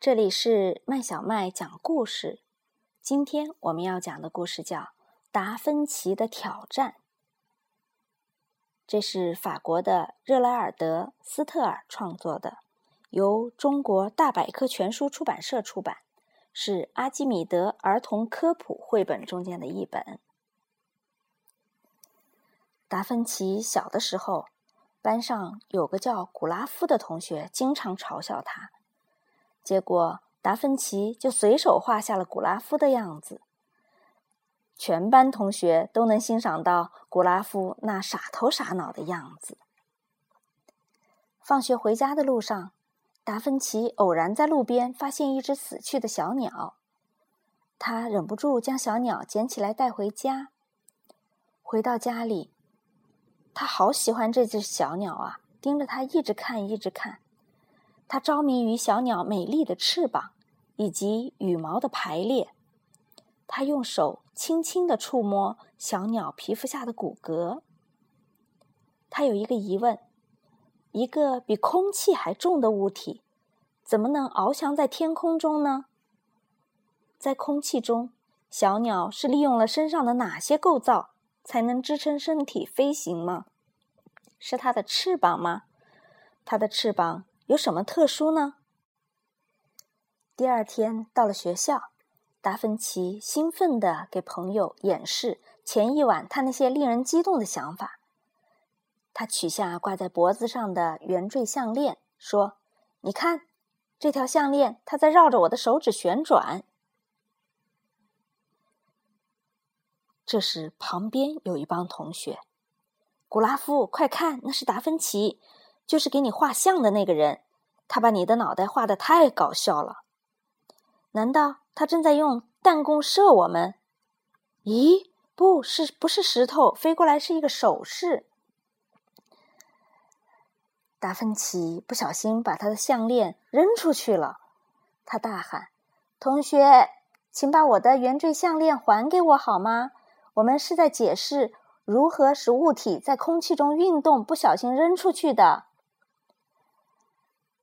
这里是麦小麦讲故事。今天我们要讲的故事叫《达芬奇的挑战》。这是法国的热莱尔德斯特尔创作的，由中国大百科全书出版社出版，是阿基米德儿童科普绘本中间的一本。达芬奇小的时候，班上有个叫古拉夫的同学，经常嘲笑他。结果，达芬奇就随手画下了古拉夫的样子。全班同学都能欣赏到古拉夫那傻头傻脑的样子。放学回家的路上，达芬奇偶然在路边发现一只死去的小鸟，他忍不住将小鸟捡起来带回家。回到家里，他好喜欢这只小鸟啊，盯着它一直看，一直看。他着迷于小鸟美丽的翅膀以及羽毛的排列。他用手轻轻地触摸小鸟皮肤下的骨骼。他有一个疑问：一个比空气还重的物体，怎么能翱翔在天空中呢？在空气中，小鸟是利用了身上的哪些构造才能支撑身体飞行吗？是它的翅膀吗？它的翅膀。有什么特殊呢？第二天到了学校，达芬奇兴奋地给朋友演示前一晚他那些令人激动的想法。他取下挂在脖子上的圆坠项链，说：“你看，这条项链，它在绕着我的手指旋转。”这时，旁边有一帮同学：“古拉夫，快看，那是达芬奇。”就是给你画像的那个人，他把你的脑袋画的太搞笑了。难道他正在用弹弓射我们？咦，不是，不是石头飞过来，是一个手势。达芬奇不小心把他的项链扔出去了，他大喊：“同学，请把我的圆坠项链还给我好吗？我们是在解释如何使物体在空气中运动，不小心扔出去的。”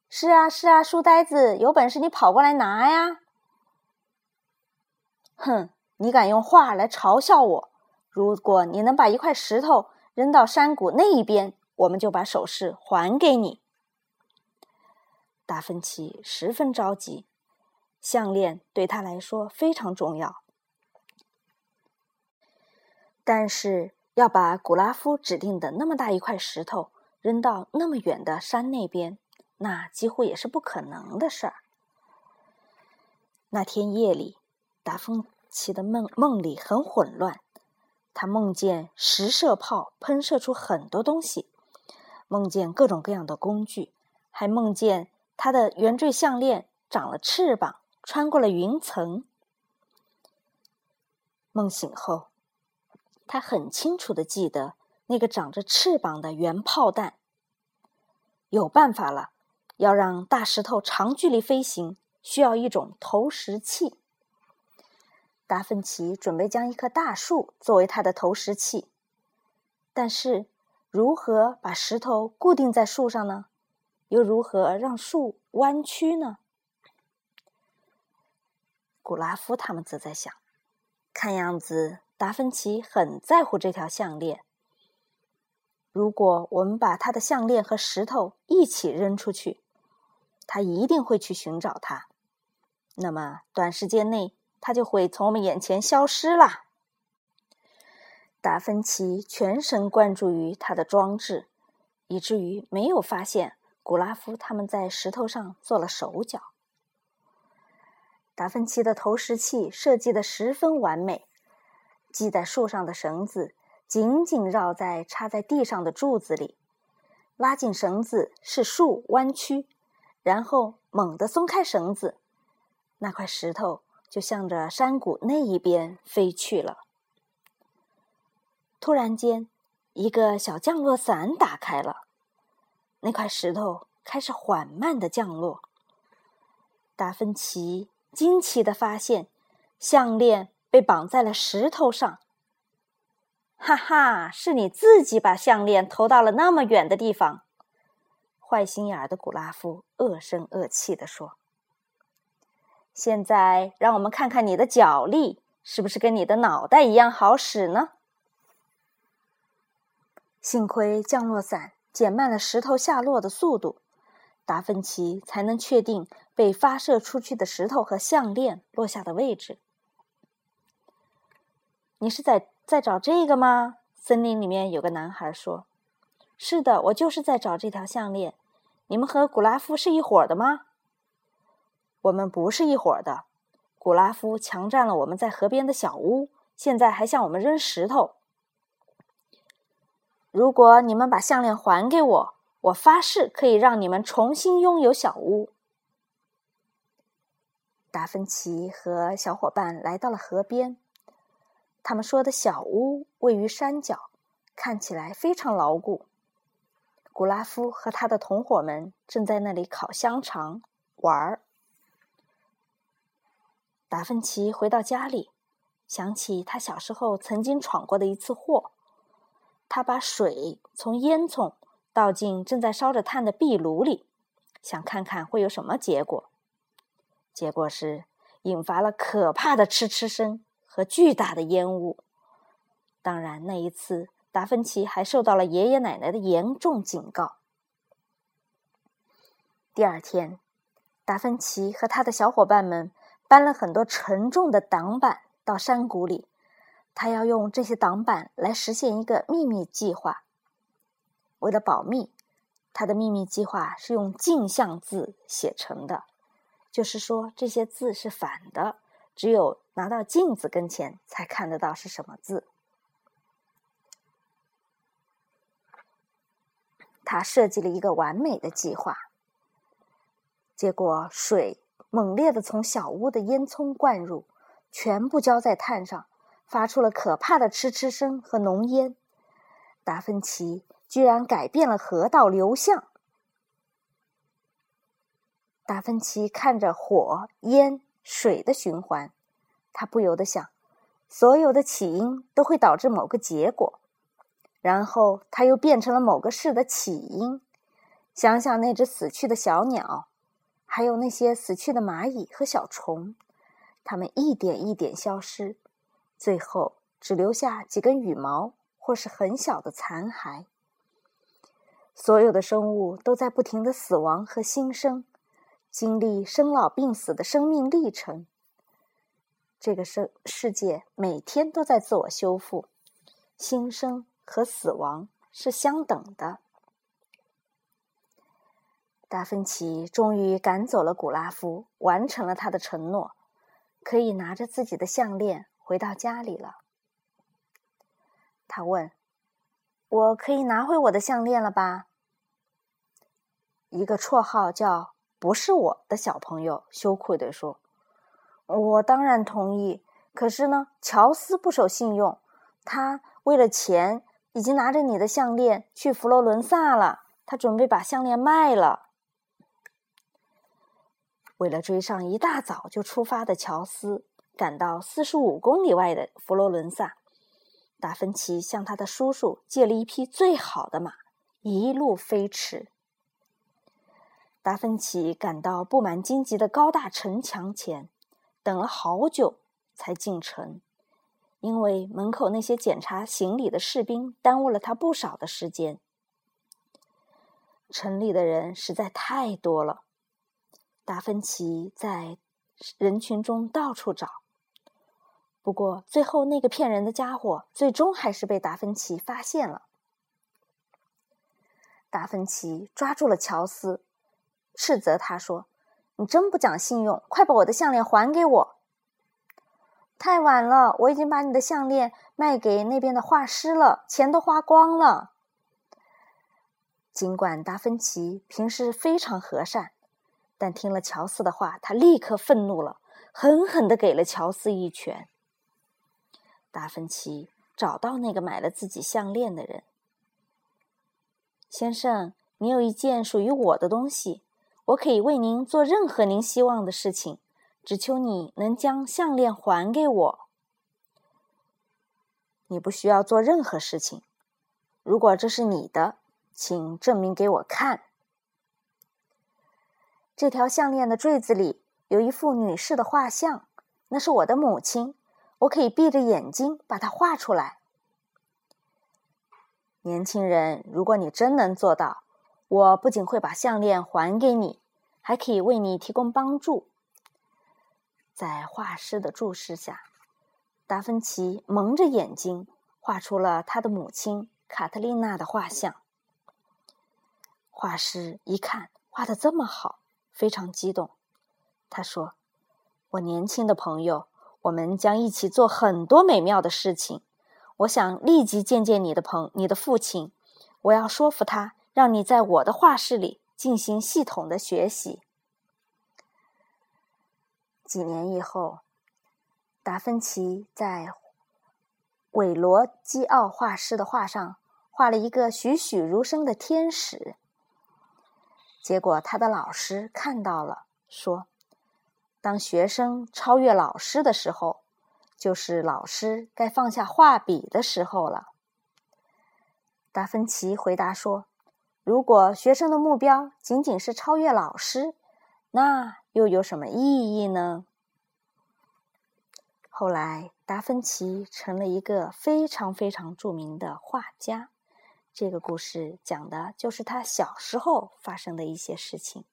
是啊，是啊，书呆子，有本事你跑过来拿呀！哼，你敢用话来嘲笑我？如果你能把一块石头扔到山谷那一边，我们就把首饰还给你。达芬奇十分着急，项链对他来说非常重要，但是要把古拉夫指定的那么大一块石头扔到那么远的山那边。那几乎也是不可能的事儿。那天夜里，达芬奇的梦梦里很混乱。他梦见石射炮喷射出很多东西，梦见各种各样的工具，还梦见他的圆坠项链长了翅膀，穿过了云层。梦醒后，他很清楚的记得那个长着翅膀的圆炮弹。有办法了。要让大石头长距离飞行，需要一种投石器。达芬奇准备将一棵大树作为他的投石器，但是如何把石头固定在树上呢？又如何让树弯曲呢？古拉夫他们则在想：看样子达芬奇很在乎这条项链。如果我们把他的项链和石头一起扔出去，他一定会去寻找它，那么短时间内他就会从我们眼前消失了。达芬奇全神贯注于他的装置，以至于没有发现古拉夫他们在石头上做了手脚。达芬奇的投石器设计的十分完美，系在树上的绳子紧紧绕在插在地上的柱子里，拉紧绳子使树弯曲。然后猛地松开绳子，那块石头就向着山谷那一边飞去了。突然间，一个小降落伞打开了，那块石头开始缓慢的降落。达芬奇惊奇的发现，项链被绑在了石头上。哈哈，是你自己把项链投到了那么远的地方。坏心眼儿的古拉夫恶声恶气地说：“现在让我们看看你的脚力是不是跟你的脑袋一样好使呢？幸亏降落伞减慢了石头下落的速度，达芬奇才能确定被发射出去的石头和项链落下的位置。你是在在找这个吗？森林里面有个男孩说：“是的，我就是在找这条项链。你们和古拉夫是一伙的吗？”我们不是一伙的，古拉夫强占了我们在河边的小屋，现在还向我们扔石头。如果你们把项链还给我，我发誓可以让你们重新拥有小屋。达芬奇和小伙伴来到了河边，他们说的小屋位于山脚，看起来非常牢固。古拉夫和他的同伙们正在那里烤香肠玩。达芬奇回到家里，想起他小时候曾经闯过的一次祸。他把水从烟囱倒进正在烧着炭的壁炉里，想看看会有什么结果。结果是引发了可怕的哧哧声和巨大的烟雾。当然，那一次达芬奇还受到了爷爷奶奶的严重警告。第二天，达芬奇和他的小伙伴们。搬了很多沉重的挡板到山谷里，他要用这些挡板来实现一个秘密计划。为了保密，他的秘密计划是用镜像字写成的，就是说这些字是反的，只有拿到镜子跟前才看得到是什么字。他设计了一个完美的计划，结果水。猛烈的从小屋的烟囱灌入，全部浇在炭上，发出了可怕的哧哧声和浓烟。达芬奇居然改变了河道流向。达芬奇看着火、烟、水的循环，他不由得想：所有的起因都会导致某个结果，然后它又变成了某个事的起因。想想那只死去的小鸟。还有那些死去的蚂蚁和小虫，它们一点一点消失，最后只留下几根羽毛或是很小的残骸。所有的生物都在不停的死亡和新生，经历生老病死的生命历程。这个世世界每天都在自我修复，新生和死亡是相等的。达芬奇终于赶走了古拉夫，完成了他的承诺，可以拿着自己的项链回到家里了。他问：“我可以拿回我的项链了吧？”一个绰号叫“不是我的”小朋友羞愧地说：“我当然同意，可是呢，乔斯不守信用，他为了钱已经拿着你的项链去佛罗伦萨了，他准备把项链卖了。”为了追上一大早就出发的乔斯，赶到四十五公里外的佛罗伦萨，达芬奇向他的叔叔借了一匹最好的马，一路飞驰。达芬奇赶到布满荆棘的高大城墙前，等了好久才进城，因为门口那些检查行李的士兵耽误了他不少的时间。城里的人实在太多了。达芬奇在人群中到处找，不过最后那个骗人的家伙最终还是被达芬奇发现了。达芬奇抓住了乔斯，斥责他说：“你真不讲信用！快把我的项链还给我！”太晚了，我已经把你的项链卖给那边的画师了，钱都花光了。尽管达芬奇平时非常和善。但听了乔斯的话，他立刻愤怒了，狠狠的给了乔斯一拳。达芬奇找到那个买了自己项链的人，先生，你有一件属于我的东西，我可以为您做任何您希望的事情，只求你能将项链还给我。你不需要做任何事情，如果这是你的，请证明给我看。这条项链的坠子里有一幅女士的画像，那是我的母亲，我可以闭着眼睛把它画出来。年轻人，如果你真能做到，我不仅会把项链还给你，还可以为你提供帮助。在画师的注视下，达芬奇蒙着眼睛画出了他的母亲卡特琳娜的画像。画师一看画的这么好，非常激动。他说：“我年轻的朋友，我们将一起做很多美妙的事情。”我想立即见见你的朋，你的父亲。我要说服他，让你在我的画室里进行系统的学习。几年以后，达芬奇在韦罗基奥画师的画上画了一个栩栩如生的天使。结果，他的老师看到了，说：“当学生超越老师的时候。”就是老师该放下画笔的时候了。达芬奇回答说：“如果学生的目标仅仅是超越老师，那又有什么意义呢？”后来，达芬奇成了一个非常非常著名的画家。这个故事讲的就是他小时候发生的一些事情。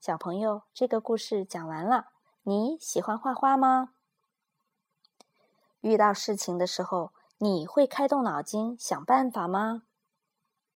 小朋友，这个故事讲完了，你喜欢画画吗？遇到事情的时候，你会开动脑筋想办法吗？